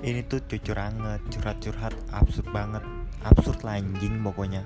ini tuh cucur anget curhat-curhat absurd banget. Absurd lah anjing pokoknya.